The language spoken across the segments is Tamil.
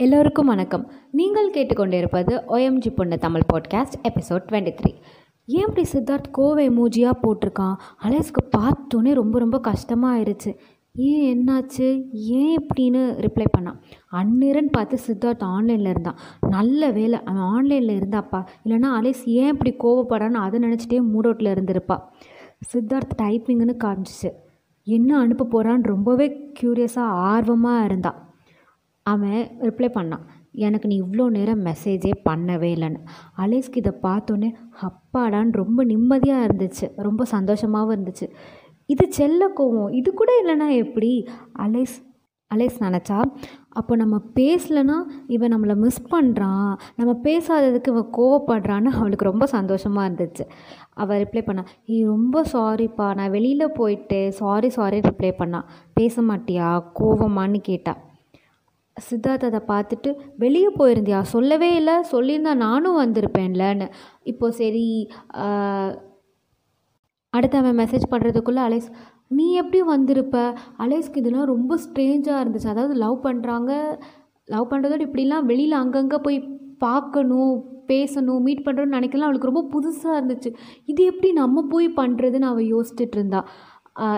எல்லோருக்கும் வணக்கம். நீங்கள் கேட்டுக்கொண்டிருப்பது ஓஎம்ஜி பொண்ணு Tamil podcast episode twenty three ஏன் இப்படி சித்தார்த் கோவை மூஜியாக போட்டிருக்கான்? அலேஸ்க்கு பார்த்தோன்னே ரொம்ப ரொம்ப கஷ்டமாக ஆயிடுச்சு ஏன் என்னாச்சு? ஏன் இப்படின்னு ரிப்ளை பண்ணான். அந்நேரன்னு பார்த்து சித்தார்த் ஆன்லைனில் இருந்தான். நல்ல வேலை அவன் ஆன்லைனில் இருந்தாப்பா. இல்லைன்னா அலேஸ் ஏன் இப்படி கோவப்படான்னு அதை நினச்சிட்டே மூடோட்டில் இருந்திருப்பா. சித்தார்த் டைப்பிங்னு காமிச்சிச்சு. என்ன அனுப்ப போகிறான்னு ரொம்பவே க்யூரியஸாக ஆர்வமாக இருந்தான். அவன் ரிப்ளை பண்ணான் எனக்கு நீ இவ்வளோ நேரம் மெசேஜே பண்ணவே இல்லைன்னு. அலேஸ்க்கு இதை பார்த்தோன்னே அப்பாடான்னு ரொம்ப நிம்மதியாக இருந்துச்சு ரொம்ப சந்தோஷமாகவும் இருந்துச்சு. இது செல்ல கோவம் இது கூட இல்லைன்னா எப்படி? அலேஸ் அலேஸ் நினச்சா அப்போ நம்ம பேசலைன்னா இவன் நம்மளை மிஸ் பண்ணுறான் நம்ம பேசாததுக்கு இவன் கோவப்படுறான்னு அவளுக்கு ரொம்ப சந்தோஷமாக இருந்துச்சு. அவள் ரிப்ளை பண்ணா நீ ரொம்ப சாரிப்பா நான் வெளியில் போயிட்டு சாரி சாரி ரிப்ளை பண்ணான் பேச மாட்டியா? கோவமான்னு கேட்டாள் சித்தார்த் அதை பார்த்துட்டு வெளியே போயிருந்தியா? சொல்லவே இல்லை. சொல்லியிருந்தா நானும் வந்திருப்பேன்லன்னு. இப்போ சரி அடுத்து அவன் மெசேஜ் பண்ணுறதுக்குள்ளே அலேஸ் நீ எப்படி வந்திருப்ப? அலேஸ்க்கு இதெல்லாம் ரொம்ப ஸ்ட்ரேஞ்சாக இருந்துச்சு. அதாவது லவ் பண்ணுறாங்க லவ் பண்ணுறதோட இப்படிலாம் வெளியில் அங்கங்கே போய் பார்க்கணும் பேசணும் மீட் பண்ணுறோன்னு நினைக்கலாம். அவளுக்கு ரொம்ப புதுசாக இருந்துச்சு. இது எப்படி நம்ம போய் பண்ணுறதுன்னு அவள் யோசிச்சுட்டு இருந்தாள்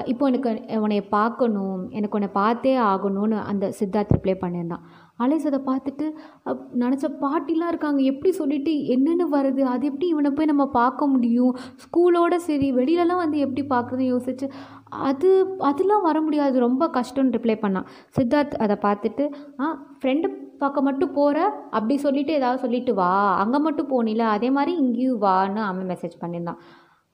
இப்போ எனக்கு உன்னைய பார்க்கணும் எனக்கு உன்னை பார்த்தே ஆகணும்னு அந்த சித்தார்த் ரிப்ளை பண்ணியிருந்தான். அலேஸ் அதை பார்த்துட்டு அப்- நினச்ச பாட்டிலாம் இருக்காங்க. எப்படி சொல்லிட்டு என்னென்னு வருது? அது எப்படி இவனை போய் நம்ம பார்க்க முடியும்? ஸ்கூலோட சரி வெளியிலலாம் வந்து எப்படி பார்க்குறது யோசிச்சு அது அதெல்லாம் வர முடியாது. ரொம்ப கஷ்டம்னு ரிப்ளை பண்ணான். சித்தார்த் அதை பார்த்துட்டு ஆ ஃப்ரெண்டு பார்க்க மட்டும் போகிற அப்படி சொல்லிட்டு ஏதாவது சொல்லிட்டு வா. அங்கே மட்டும் போனில அதே மாதிரி இங்கேயும் வான்னு அவன் மெசேஜ் பண்ணியிருந்தான்.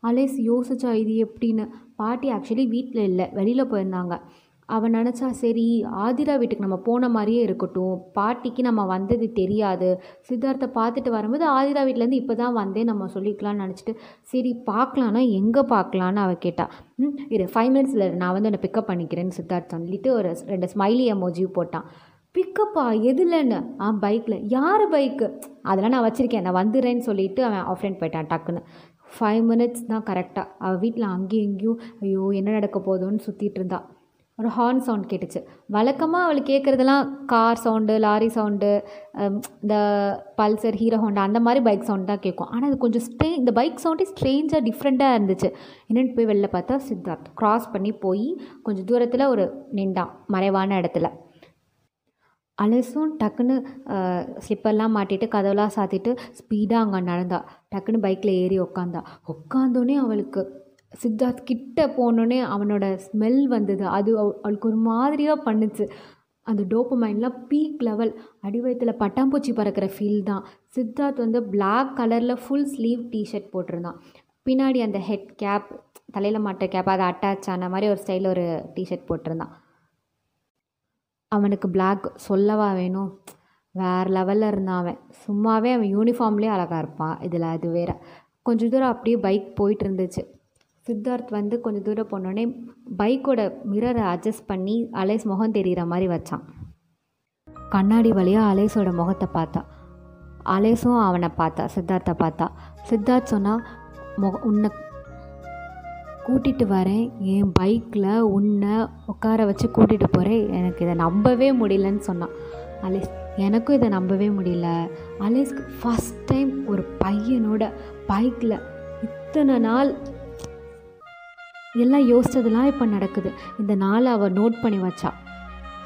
அலேஸ் யோசிச்சா இது எப்படின்னு? பாட்டி ஆக்சுவலி வீட்டில் இல்லை வெளியில் போயிருந்தாங்க. அவன் நினச்சா சரி ஆதிரா வீட்டுக்கு நம்ம போன மாதிரியே இருக்கட்டும். பாட்டிக்கு நம்ம வந்தது தெரியாது. சித்தார்த்தை பார்த்துட்டு வரும்போது ஆதிரா வீட்டிலேருந்து இப்போ தான் வந்தேன் நம்ம சொல்லிக்கலாம்னு நினச்சிட்டு சரி பார்க்கலான்னா எங்கே பார்க்கலான்னு அவள் கேட்டா. ம் இரு ஃபைவ் மினிட்ஸில் நான் வந்து என்னை பிக்கப் பண்ணிக்கிறேன்னு சித்தார்த் சொல்லிட்டு ஒரு ரெண்டு ஸ்மைலி எமோஜி போட்டான். பிக்கப்பா எதுலன்னு ஆ? பைக்கில் யார் பைக்கு அதெல்லாம் நான் வச்சுருக்கேன். நான் வந்துடுறேன்னு சொல்லிட்டு அவன் ஆஃப் போயிட்டான் டக்குன்னு. ஃபைவ் மினிட்ஸ் தான் கரெக்டாக அவள் வீட்டில் அங்கேயும் இங்கேயும் ஐயோ என்ன நடக்க போகுதுன்னு சுற்றிட்டு இருந்தா. ஒரு ஹார்ன் சவுண்ட் கேட்டுச்சு. வழக்கமாக அவள் கேட்குறதெல்லாம் கார் சவுண்டு லாரி சவுண்டு இந்த பல்சர் ஹீரோ ஹோண்டா அந்த மாதிரி பைக் சவுண்ட் தான் கேட்கும் ஆனால் அது கொஞ்சம் ஸ்ட்ரே இந்த பைக் சவுண்டே ஸ்ட்ரேஞ்சாக டிஃப்ரெண்ட்டாக இருந்துச்சு. என்னென்னு போய் வெளில பார்த்தா சித்தார்த் க்ராஸ் பண்ணி போய் கொஞ்சம் தூரத்தில் ஒரு நின்றான் மறைவான இடத்துல. அலசும் டக்குன்னு ஸ்லிப்பர்லாம் மாட்டிட்டு கதவெல்லாம் சாத்திட்டு ஸ்பீடாக அங்கே நடந்தா. டக்குன்னு பைக்கில் ஏறி உக்காந்தா. உக்காந்தோடனே அவளுக்கு சித்தார்த் கிட்ட போனோடனே அவனோட ஸ்மெல் வந்தது. அது அவளுக்கு ஒரு மாதிரியாக பண்ணுச்சு. அந்த டோப்பு மைண்ட்லாம் பீக் லெவல் அடிவயத்தில் பட்டாம்பூச்சி பறக்கிற ஃபீல் தான். சித்தார்த் வந்து பிளாக் கலரில் ஃபுல் ஸ்லீவ் டிஷர்ட் போட்டிருந்தான். பின்னாடி அந்த ஹெட் கேப் தலையில் மாட்ட கேப் அதை அட்டாச் ஆன மாதிரி ஒரு ஸ்டைலில் ஒரு டிஷர்ட் போட்டிருந்தான். அவனுக்கு பிளாக் சொல்லவா வேணும்? வேறு லெவலில் இருந்தான் அவன். சும்மாவே அவன் யூனிஃபார்ம்லேயே அழகாக இருப்பான். இதில் அது வேற. கொஞ்சம் தூரம் அப்படியே பைக் போயிட்டு இருந்துச்சு. சித்தார்த் வந்து கொஞ்சம் தூரம் போனோடனே பைக்கோட மிரரை அட்ஜஸ்ட் பண்ணி அலேஸ் முகம் தெரிகிற மாதிரி வச்சான். கண்ணாடி வழியாக அலேஸோட முகத்தை பார்த்தா. அலேஸும் அவனை பார்த்தா சித்தார்த்தை பார்த்தா. சித்தார்த் சொன்னால் முக உன்னை கூட்டிகிட்டு வரேன். என் பைக்கில் உன்னை உட்கார வச்சு கூட்டிகிட்டு போகிறேன் எனக்கு இதை நம்பவே முடியலன்னு சொன்னான். அலேஸ் எனக்கும் இதை நம்பவே முடியல. அலேஸ்க்கு ஃபஸ்ட் டைம் ஒரு பையனோட பைக்கில் இத்தனை நாள் எல்லாம் யோசித்ததுலாம் இப்போ நடக்குது. இந்த நாளை அவள் நோட் பண்ணி வச்சா.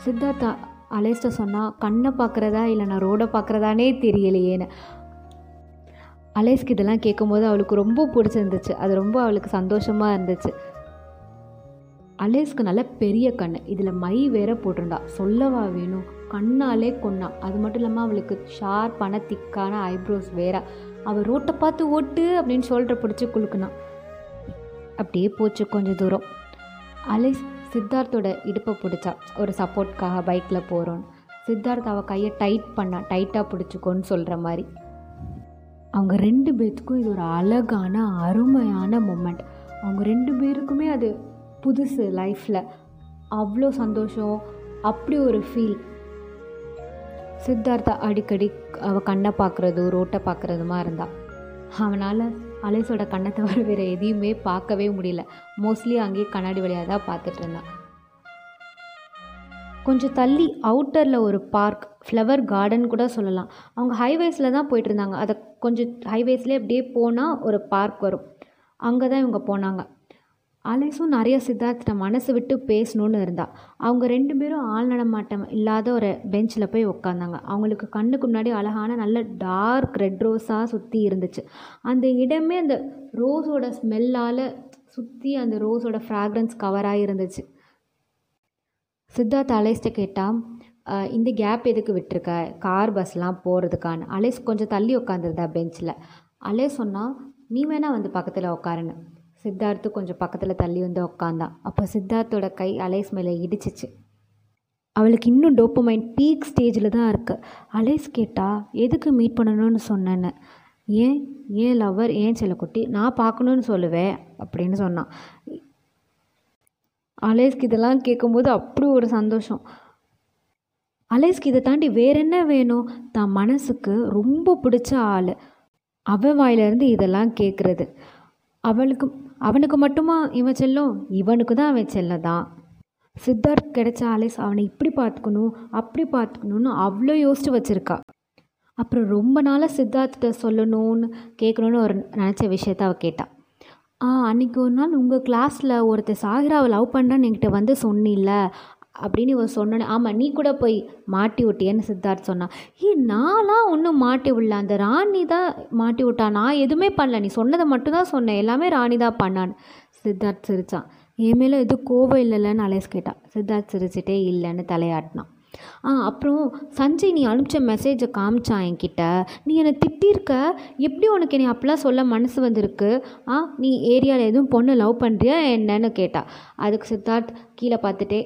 சித்தார்த்தா அலேஸ்ட்ட சொன்னால் கண்ணை பார்க்குறதா? இல்லை நான் ரோடை பார்க்குறதானே தெரியலையேன்னு. அலேஸ்க்கு இதெல்லாம் கேட்கும்போது அவளுக்கு ரொம்ப பிடிச்சிருந்துச்சு. அது ரொம்ப அவளுக்கு சந்தோஷமாக இருந்துச்சு. அலேஸ்க்கு நல்ல பெரிய கண் இதில் மை வேற போட்டிருந்தா. சொல்லவா வேணும் கண்ணாலே கொன்னா. அது மட்டும் இல்லாமல் அவளுக்கு ஷார்ப்பான திக்கான ஐப்ரோஸ் வேற. அவள் ரோட்டை பார்த்து ஓட்டு அப்படின்னு ஷோல்டர் பிடிச்சி குலுக்குனான் அப்படியே போச்சு கொஞ்சம் தூரம். அலேஸ் சித்தார்த்தோட இடுப்பை பிடிச்சா. ஒரு சப்போர்ட்காக பைக்கில் போகிறோன்னு சித்தார்த் அவள் கையை டைட் பண்ணா. டைட்டாக பிடிச்சிக்கோன்னு சொல்கிற மாதிரி. அவங்க ரெண்டு பேர்த்துக்கும் இது ஒரு அழகான அருமையான மூமெண்ட் அவங்க ரெண்டு பேருக்குமே அது புதுசு லைஃப்பில் அவ்வளோ சந்தோஷம். அப்படி ஒரு ஃபீல் சித்தார்த்தா அடிக்கடி அவள் கண்ணை பார்க்குறது ரோட்டை பார்க்குறதுமா இருந்தா. அவனால் அலேஸோட கண்ணை தவிர வேறு எதையுமே பார்க்கவே முடியல. மோஸ்ட்லி அங்கேயே கண்ணாடி வழியாக தான் பார்த்துட்டு இருந்தான் கொஞ்சம் தள்ளி அவுட்டரில் ஒரு பார்க் ஃப்ளவர் கார்டன் கூட சொல்லலாம். அவங்க ஹைவேஸில் தான் போயிட்டுருந்தாங்க. அதை கொஞ்சம் ஹைவேஸ்லேயே அப்படியே போனால் ஒரு பார்க் வரும். அங்கே தான் இவங்க போனாங்க. அலேஸும் நிறைய சித்தார்த்திட்ட மனசு விட்டு பேசணுன்னு இருந்தா. அவங்க ரெண்டு பேரும் ஆள் நடமாட்டம் இல்லாத ஒரு பெஞ்சில் போய் உட்காந்தாங்க அவங்களுக்கு கண்ணுக்கு முன்னாடி அழகான நல்ல டார்க் ரெட் ரோஸாக சுற்றி இருந்துச்சு. அந்த இடமே அந்த ரோஸோட ஸ்மெல்லால் சுற்றி அந்த ரோஸோட ஃப்ராக்ரன்ஸ் கவராகி இருந்துச்சு. சித்தார்த் அலேஸ்ட்டை கேட்டால் இந்த கேப் எதுக்கு விட்டுருக்க? கார் பஸ்லாம் போகிறதுக்கான அலேஸ் கொஞ்சம் தள்ளி உட்காந்துருந்தா பெஞ்சில் அலேஸ் சொன்னால் நீ வேணால் வந்து பக்கத்தில் உட்காருன்னு சித்தார்த்து கொஞ்சம் பக்கத்தில் தள்ளி வந்து உட்காந்தான் அப்போ சித்தார்த்தோட கை அலேஸ் மேலே இடிச்சிச்சு. அவளுக்கு இன்னும் டோப்பமைன் பீக் ஸ்டேஜில் தான் இருக்குது அலேஸ் கேட்டால் எதுக்கு மீட் பண்ணணும்னு சொன்னேன்னு? ஏன்? ஏன் லவ்வர் ஏன் செல்லக்குட்டி? நான் பார்க்கணுன்னு சொல்லுவேன். அப்படின்னு சொன்னான். அலேஸ்க்கு இதெல்லாம் கேட்கும்போது அப்படி ஒரு சந்தோஷம். அலேஸ்க்கு இதை தாண்டி வேற என்ன வேணும்? தான் மனசுக்கு ரொம்ப பிடிச்ச ஆள். அவன் வாயிலிருந்து இதெல்லாம் கேட்குறது அவளுக்கு அவனுக்கு மட்டுமா இவன் செல்லும்? இவனுக்கு தான் அவன் செல்ல தான் சித்தார்த் கிடைச்ச அலேஸ் அவனை இப்படி பார்த்துக்கணும் அப்படி பார்த்துக்கணுன்னு அவ்வளோ யோசிச்சு வச்சுருக்கா. அப்புறம் ரொம்ப நாளாக சித்தார்த்திட்ட சொல்லணும்னு கேட்கணுன்னு ஒரு நினச்ச விஷயத்த அவள் கேட்டாள் ஆ அன்றைக்கி ஒரு நாள் உங்கள் கிளாஸில் ஒருத்தர் சாகிராவை லவ் பண்ணுறேன்னு என்கிட்ட வந்து சொன்னில்ல அப்படின்னு இவன் சொன்னோன்னே ஆமாம் நீ கூட போய் மாட்டி விட்டியன்னு சித்தார்த் சொன்னான் ஏ நான்லாம் ஒன்றும் மாட்டி விடல அந்த ராணி தான் மாட்டி விட்டா நான் எதுவுமே பண்ணல நீ சொன்னதை மட்டும் தான் சொன்னேன் எல்லாமே ராணி தான் பண்ணான்னு. சித்தார்த் சிரித்தான் என் மேலே எதுவும் கோவம் இல்லைல்லன்னு அலேஸ் கேட்டான் சித்தார்த் சிரிச்சிட்டே இல்லைன்னு தலையாட்டினான். ஆ அப்புறம் சஞ்சய் நீ அனுப்பிச்ச மெசேஜை காமிச்சான் என்கிட்ட. நீ என்னை திட்டிருக்க? எப்படி உனக்கு என்னை அப்பெல்லாம் சொல்ல மனசு வந்திருக்கு? ஆ நீ ஏரியாவில் எதுவும் பொண்ணு லவ் பண்ணுறியா என்னன்னு கேட்டா. அதுக்கு சித்தார்த் கீழே பார்த்துட்டே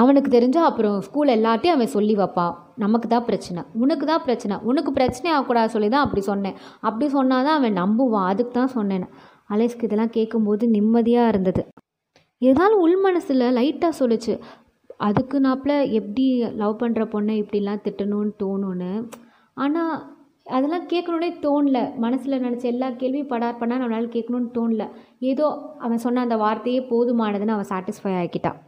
அவனுக்கு தெரிஞ்சால் அப்புறம் ஸ்கூல் எல்லாத்தையும் அவன் சொல்லி வைப்பான் நமக்கு தான் பிரச்சனை. உனக்கு தான் பிரச்சனை. உனக்கு பிரச்சனை ஆகக்கூடாது சொல்லி தான் அப்படி சொன்னேன். அப்படி சொன்னால் தான் அவன் நம்புவான். அதுக்கு தான் சொன்னேன். அலேஸ்க்கு இதெல்லாம் கேட்கும்போது நிம்மதியாக இருந்தது. ஏதாலும் உள் மனசில் லைட்டாக சொல்லுச்சு. அதுக்கு நாப்பில் எப்படி லவ் பண்ணுற பொண்ணை இப்படிலாம் திட்டணும்னு தோணுன்னு ஆனால் அதெல்லாம் கேட்கணுன்னே தோணல. மனசில் நினச்ச எல்லா கேள்வியும் படார் பண்ணால் நம்மளால் கேட்கணுன்னு தோணல. ஏதோ அவன் சொன்ன அந்த வார்த்தையே போதுமானதுன்னு அவன் சாட்டிஸ்ஃபை ஆகிக்கிட்டான்.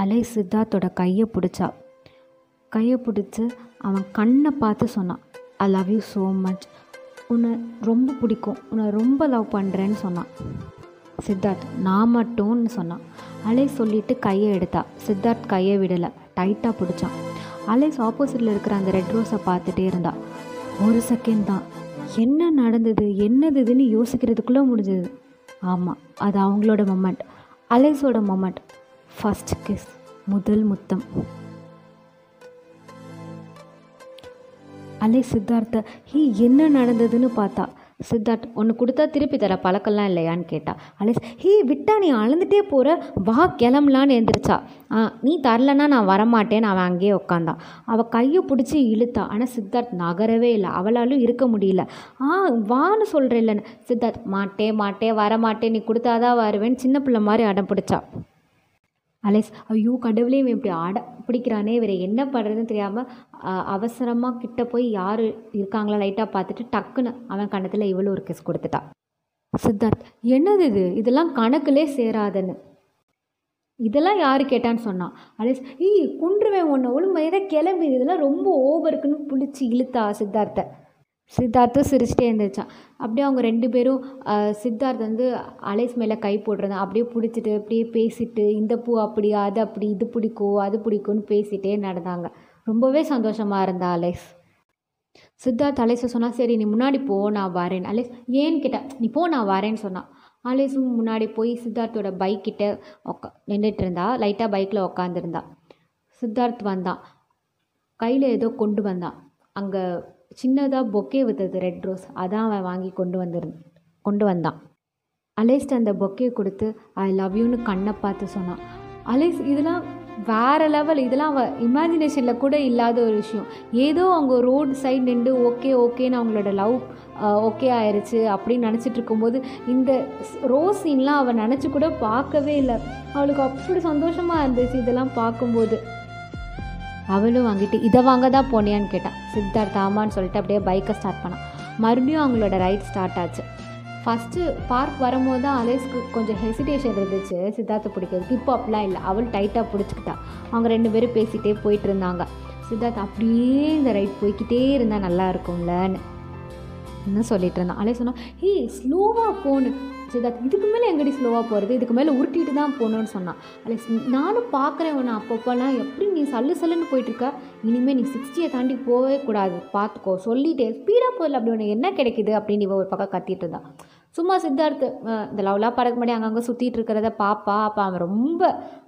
அலை சித்தார்த்தோட கையை பிடிச்சா. கையை பிடிச்சி அவன் கண்ணை பார்த்து சொன்னான் I love you so much உன்னை ரொம்ப பிடிக்கும். உன்னை ரொம்ப லவ் பண்ணுறேன்னு சொன்னான் சித்தார்த் நான் மட்டும்னு சொன்னான் அலை சொல்லிட்டு கையை எடுத்தா. சித்தார்த் கையை விடலை. டைட்டாக பிடிச்சான். அலைஸ் ஆப்போசிட்டில் இருக்கிற அந்த ரெட் ரோஸை பார்த்துட்டே இருந்தா. ஒரு செகண்ட் தான். என்ன நடந்தது? என்னது இதுன்னு யோசிக்கிறதுக்குள்ளே முடிஞ்சது. ஆமாம் அது அவங்களோட மொமெண்ட் அலைஸோட மொமெண்ட் ஃபஸ்ட் கிஸ் முதல் முத்தம். அலை சித்தார்த்த ஹே என்ன நடந்ததுன்னு பார்த்தா? சித்தார்த் ஒன்று கொடுத்தா திருப்பி தர பழக்கம்லாம் இல்லையான்னு கேட்டா. அலேஸ் ஹே விட்டா நீ அளந்துட்டே போகிற வா கிளம்பலான்னு எழுந்திரிச்சா ஆ நீ தரலன்னா நான் வரமாட்டேன்னு அவன் அங்கேயே உட்காந்தான் அவள் கையை பிடிச்சி இழுத்தா ஆனால் சித்தார்த் நகரவே இல்லை. அவளாலும் இருக்க முடியல. ஆ வான்னு சொல்கிறேன் சித்தார்த் மாட்டே மாட்டே வரமாட்டே நீ கொடுத்தாதான் வருவேன்னு சின்ன பிள்ளை மாதிரி அடம் பிடிச்சா. அலேஸ் ஐயோ கடவுளே இவன் இப்படி அட பிடிக்கிறானே இவர் என்ன பண்ணுறதுன்னு தெரியாமல் அவசரமாக கிட்ட போய் யார் இருக்காங்களா லைட்டாக பார்த்துட்டு டக்குன்னு அவன் கணத்தில் இவ்வளோ ஒரு கிஸ் கொடுத்துட்டா. சித்தார்த் என்னது இது? இதெல்லாம் கணக்குலே சேராதுன்னு. இதெல்லாம் யார் கேட்டான்னு சொன்னான். அலேஸ் ஈ குன்றுவேன் ஒன்று ஒழுங்கு மரியாதை கிளம்பி இதெல்லாம் ரொம்ப ஓவருக்குன்னு பிடிச்சி இழுத்தா சித்தார்த்தை. சித்தார்த்தும் சிரிச்சிட்டே இருந்துச்சான் அப்படியே அவங்க ரெண்டு பேரும் சித்தார்த் வந்து அலேஸ் மேலே கை போடுறது அப்படியே பிடிச்சிட்டு அப்படியே பேசிட்டு இந்த பூ அப்படி அது அப்படி இது பிடிக்கும் அது பிடிக்கும்னு பேசிகிட்டே நடந்தாங்க. ரொம்பவே சந்தோஷமாக இருந்தா அலேஸ். சித்தார்த் அலேஸை சொன்னால் சரி நீ முன்னாடி போ நான் வரேன். அலேஸ் ஏன்னு கேட்டேன் நீ போ நான் வரேன்னு சொன்னான் அலேஸும் முன்னாடி போய் சித்தார்த்தோட பைக்கிட்ட உக்கா நின்றுட்டு இருந்தா. லைட்டாக பைக்கில் உக்காந்துருந்தா. சித்தார்த் வந்தான். கையில் ஏதோ கொண்டு வந்தான். அங்கே சின்னதாக பொக்கே வித்தது ரெட் ரோஸ் அதான் அவன் வாங்கி கொண்டு வந்துரு கொண்டு வந்தான். அலேஸ்ட் அந்த பொக்கே கொடுத்து ஐ லவ் யூன்னு கண்ணை பார்த்து சொன்னான். அலேஸ் இதெல்லாம் வேறு லெவல் இதெல்லாம் அவள் இமேஜினேஷனில் கூட இல்லாத ஒரு விஷயம். ஏதோ அவங்க ரோடு சைடு நின்று ஓகே ஓகேன்னு அவங்களோட லவ் ஓகே ஆயிடுச்சு அப்படின்னு நினச்சிட்டு இருக்கும்போது இந்த ரோஸ் சீன்லாம் அவள் நினச்சி கூட பார்க்கவே இல்லை. அவளுக்கு அப்படி சந்தோஷமாக இருந்துச்சு இதெல்லாம் பார்க்கும்போது. அவளும் வாங்கிட்டு இதை வாங்க தான் போனியான்னு கேட்டான் சித்தார்த் ஆமான்னு சொல்லிட்டு அப்படியே பைக்கை ஸ்டார்ட் பண்ணான் மறுபடியும் அவங்களோட ரைட் ஸ்டார்ட் ஆச்சு. ஃபஸ்ட்டு பார்க் வரும்போது தான் அலேஸ்க்கு கொஞ்சம் ஹெசிடேஷன் இருந்துச்சு சித்தார்த்தை பிடிக்கிறதுக்கு. இப்போ அப்படிலாம் இல்லை. அவள் டைட்டாக பிடிச்சிக்கிட்டா. அவங்க ரெண்டு பேரும் பேசிகிட்டே போயிட்டு இருந்தாங்க. சித்தார்த் அப்படியே இந்த ரைட் போய்கிட்டே இருந்தால் நல்லா இருக்கும்லன்னு. என்ன சொல்லிட்டு இருந்தான். அலே சொன்னான் ஹே ஸ்லோவாக போன்னு. சித்தார்த் இதுக்கு மேலே எங்கடி ஸ்லோவாக போகிறது இதுக்கு மேலே உருட்டிட்டு தான் போகணுன்னு சொன்னான். அலேஸ் நானும் பார்க்குறேன் உன்னை அப்பப்போலாம். எப்படி நீ சல்லு சல்லுன்னு போயிட்டுருக்க? இனிமேல் நீ சிக்ஸ்டியை தாண்டி போகவே கூடாது. பார்த்துக்கோ சொல்லிட்டே ஸ்பீடாக போதில் அப்படி உனக்கு என்ன கிடைக்குது? அப்படின்னு இவ ஒரு பக்கம் கத்திட்டு இருந்தான். சும்மா சித்தார்த் இந்த லவ்லா பறக்க முன்னாடி அங்கங்கே சுற்றிட்டு இருக்கிறத பாப்பா. அப்போ அவன் ரொம்ப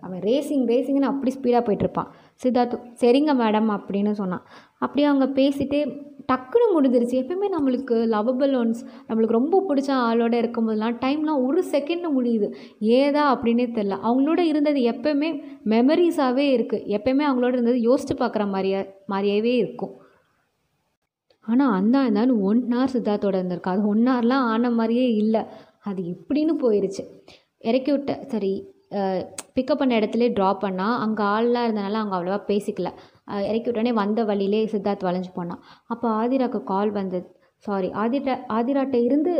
அவன் ரேசிங் ரேசிங்னு அப்படி ஸ்பீடாக போயிட்டுருப்பான். சித்தார்த் சரிங்க மேடம் அப்படின்னு சொன்னான். அப்படியே அவங்க பேசிட்டே டக்குன்னு முடிஞ்சிருச்சு. எப்பயுமே நம்மளுக்கு லவபிள் ஒன்ஸ் நம்மளுக்கு ரொம்ப பிடிச்ச ஆளோட இருக்கும்போதெல்லாம் டைம்லாம் ஒரு செகண்டில் முடியுது. ஏதா அப்படின்னே தெரில அவங்களோட இருந்தது எப்பயுமே மெமரிஸாகவே இருக்குது எப்பயுமே அவங்களோட இருந்தது யோசித்து பார்க்குற மாதிரியா மாதிரியாவே இருக்கும். ஆனால் அந்த இருந்தாலும் ஒன் ஹவர் சித்தார்த்தோட இருந்திருக்கு அது ஒன் ஹவர்லாம் ஆன மாதிரியே இல்லை. அது எப்படின்னு போயிடுச்சு இறக்கி விட்ட சரி பிக்கப் பண்ண இடத்துல ட்ராப் பண்ணால் அங்கே ஆள்லாம் இருந்தனால அவங்க அவ்வளோவா பேசிக்கல. இறக்கி உடனே வந்த வழியிலே சித்தார்த் வளைஞ்சு போனான். அப்போ ஆதிராக்கு கால் வந்தது. சாரி ஆதிரா ஆதிராட்ட இருந்து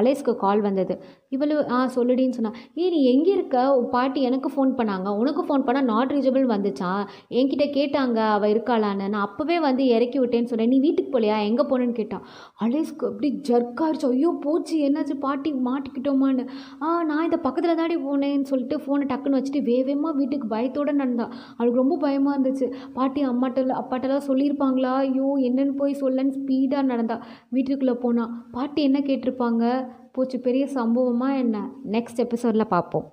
அலேஸ்க்கு கால் வந்தது. இவ்வளவு ஆ சொல்லுடின்னு சொன்னான் ஏய் நீ எங்கே இருக்க? உன் பாட்டி எனக்கு ஃபோன் பண்ணாங்க. உனக்கு ஃபோன் பண்ணால் நாட் ரீச்சபிள் வந்துச்சா? என்கிட்ட கேட்டாங்க அவள் இருக்காளான்னு. நான் அப்போவே வந்து இறக்கி விட்டேன்னு சொன்னேன். நீ வீட்டுக்கு போலையா? எங்கே போனேன்னு கேட்டான் அலேஸ்க்கு அப்படி ஜர்க்காரிச்சு ஐயோ போச்சு. என்னாச்சு? பாட்டி மாட்டிக்கிட்டோமான்னு. ஆ நான் இந்த பக்கத்தில் தாடி போனேன்னு சொல்லிட்டு ஃபோனை டக்குன்னு வச்சுட்டு வேகமாக வீட்டுக்கு பயத்தோடு நடந்தான் அவளுக்கு ரொம்ப பயமாக இருந்துச்சு. பாட்டி அம்மாட்ட அப்பாட்டெல்லாம் சொல்லியிருப்பாங்களா? ஐயோ என்னன்னு போய் சொல்லன்னு ஸ்பீடாக நடந்தா. வீட்டுக்குள்ளே போனால் பாட்டி என்ன கேட்டிருப்பாங்க? போச்சு பெரிய சம்பவமாக என்ன? நெக்ஸ்ட் எபிசோடில் பார்ப்போம்